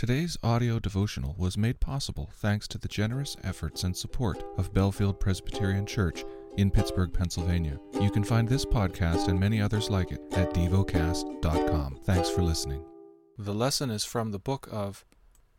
Today's audio devotional was made possible thanks to the generous efforts and support of Bellefield Presbyterian Church in Pittsburgh, Pennsylvania. You can find this podcast and many others like it at devocast.com. Thanks for listening. The lesson is from the book of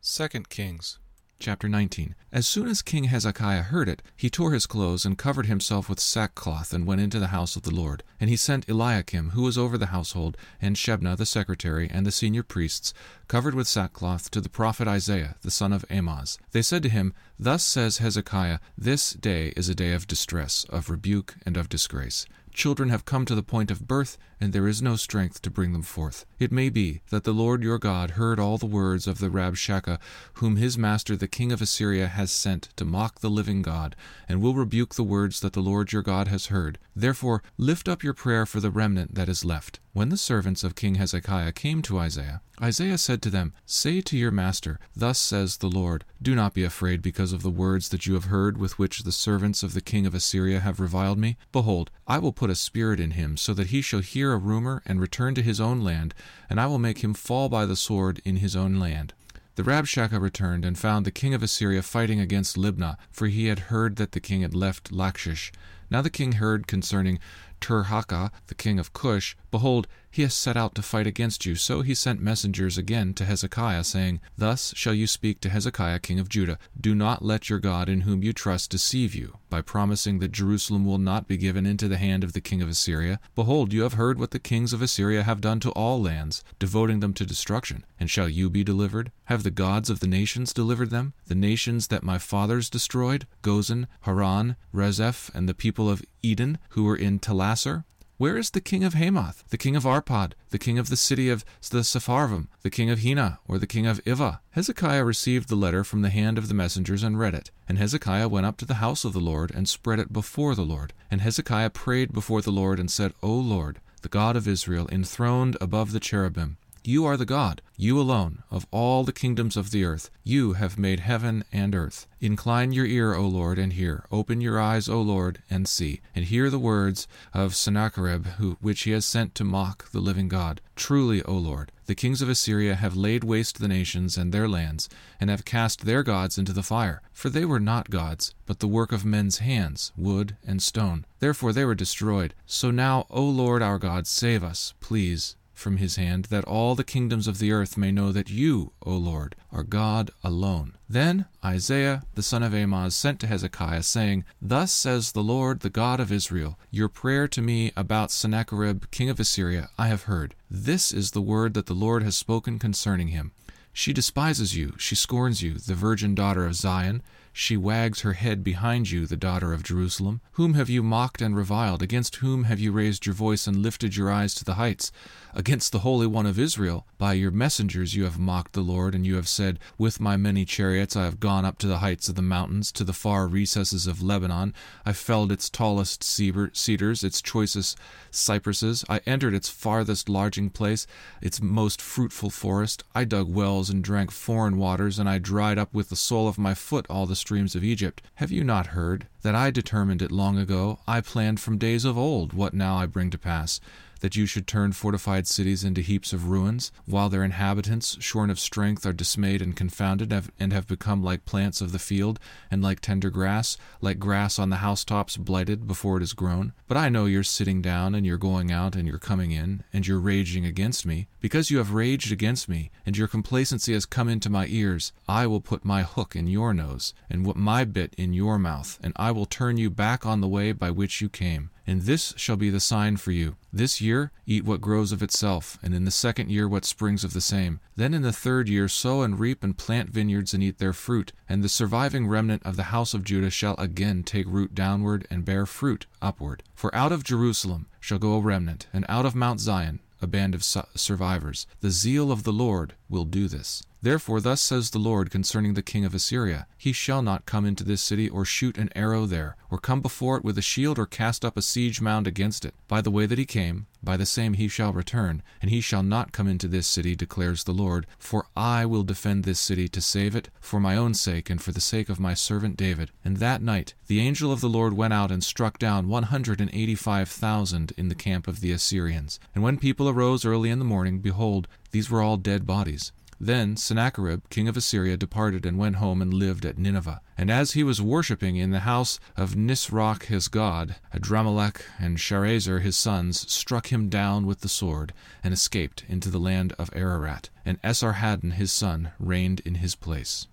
2 Kings. Chapter 19 As soon as King Hezekiah heard it, he tore his clothes and covered himself with sackcloth and went into the house of the Lord. And he sent Eliakim, who was over the household, and Shebna the secretary, and the senior priests, covered with sackcloth, to the prophet Isaiah the son of Amoz. They said to him, Thus says Hezekiah, This day is a day of distress, of rebuke, and of disgrace. Children have come to the point of birth, and there is no strength to bring them forth. It may be that the Lord your God heard all the words of the Rabshakeh, whom his master the king of Assyria has sent to mock the living God, and will rebuke the words that the Lord your God has heard. Therefore lift up your prayer for the remnant that is left. When the servants of King Hezekiah came to Isaiah, Isaiah said to them, Say to your master, Thus says the Lord, Do not be afraid because of the words that you have heard with which the servants of the king of Assyria have reviled me. Behold, I will put a spirit in him, so that he shall hear a rumor and return to his own land, and I will make him fall by the sword in his own land. The Rabshakeh returned and found the king of Assyria fighting against Libnah, for he had heard that the king had left Lachish. Now the king heard concerning Tirhakah, the king of Cush, Behold, he has set out to fight against you. So he sent messengers again to Hezekiah, saying, Thus shall you speak to Hezekiah king of Judah Do not let your God in whom you trust deceive you, by promising that Jerusalem will not be given into the hand of the king of Assyria. Behold, you have heard what the kings of Assyria have done to all lands, devoting them to destruction. And shall you be delivered? Have the gods of the nations delivered them? The nations that my fathers destroyed? Gozan, Haran, Rezeph, and the people of Eden, who were in Telassar? Where is the king of Hamath, the king of Arpad, the king of the city of the Sepharvaim, the king of Hena, or the king of Ivvah? Hezekiah received the letter from the hand of the messengers and read it. And Hezekiah went up to the house of the Lord and spread it before the Lord. And Hezekiah prayed before the Lord and said, O Lord, the God of Israel, enthroned above the cherubim, you are the God, you alone, of all the kingdoms of the earth. You have made heaven and earth. Incline your ear, O Lord, and hear. Open your eyes, O Lord, and see. And hear the words of Sennacherib, who, which he has sent to mock the living God. Truly, O Lord, the kings of Assyria have laid waste the nations and their lands, and have cast their gods into the fire. For they were not gods, but the work of men's hands, wood and stone. Therefore they were destroyed. So now, O Lord our God, save us, please from his hand, that all the kingdoms of the earth may know that you, O Lord, are God alone. Then Isaiah the son of Amoz sent to Hezekiah, saying, Thus says the Lord, the God of Israel, Your prayer to me about Sennacherib, king of Assyria, I have heard. This is the word that the Lord has spoken concerning him. She despises you, she scorns you, the virgin daughter of Zion. She wags her head behind you, the daughter of Jerusalem. Whom have you mocked and reviled? Against whom have you raised your voice and lifted your eyes to the heights? Against the Holy One of Israel. By your messengers you have mocked the Lord, and you have said, With my many chariots I have gone up to the heights of the mountains, to the far recesses of Lebanon. I felled its tallest cedars, its choicest cypresses. I entered its farthest lodging place, its most fruitful forest. I dug wells and drank foreign waters, and I dried up with the sole of my foot all the streams of Egypt. Have you not heard? That I determined it long ago, I planned from days of old what now I bring to pass that you should turn fortified cities into heaps of ruins, while their inhabitants, shorn of strength, are dismayed and confounded, and have become like plants of the field, and like tender grass, like grass on the housetops blighted before it is grown. But I know you're sitting down, and you're going out, and you're coming in, and you're raging against me. Because you have raged against me, and your complacency has come into my ears, I will put my hook in your nose, and my bit in your mouth, and I will turn you back on the way by which you came. And this shall be the sign for you. This year eat what grows of itself, and in the second year what springs of the same. Then in the third year sow and reap and plant vineyards and eat their fruit. And the surviving remnant of the house of Judah shall again take root downward and bear fruit upward. For out of Jerusalem shall go a remnant, and out of Mount Zion a band of su- survivors. The zeal of the Lord will do this. Therefore, thus says the Lord concerning the king of Assyria He shall not come into this city, or shoot an arrow there, or come before it with a shield, or cast up a siege mound against it. By the way that he came, by the same he shall return, and he shall not come into this city, declares the Lord. For I will defend this city to save it, for my own sake, and for the sake of my servant David. And that night the angel of the Lord went out and struck down one hundred and eighty five thousand in the camp of the Assyrians. And when people arose early in the morning, behold, these were all dead bodies. Then Sennacherib, king of Assyria, departed and went home and lived at Nineveh. And as he was worshipping in the house of Nisroch his god, Adrammelech and Sharezer his sons struck him down with the sword, and escaped into the land of Ararat. And Esarhaddon his son reigned in his place.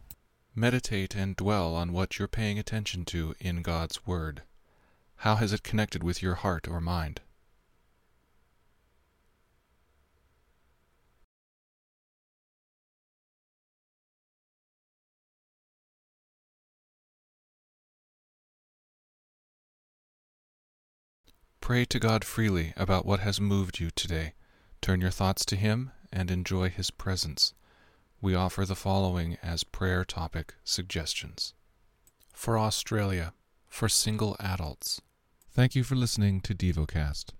Meditate and dwell on what you're paying attention to in God's Word. How has it connected with your heart or mind? Pray to God freely about what has moved you today. Turn your thoughts to Him and enjoy His presence. We offer the following as prayer topic suggestions For Australia, for single adults. Thank you for listening to DevoCast.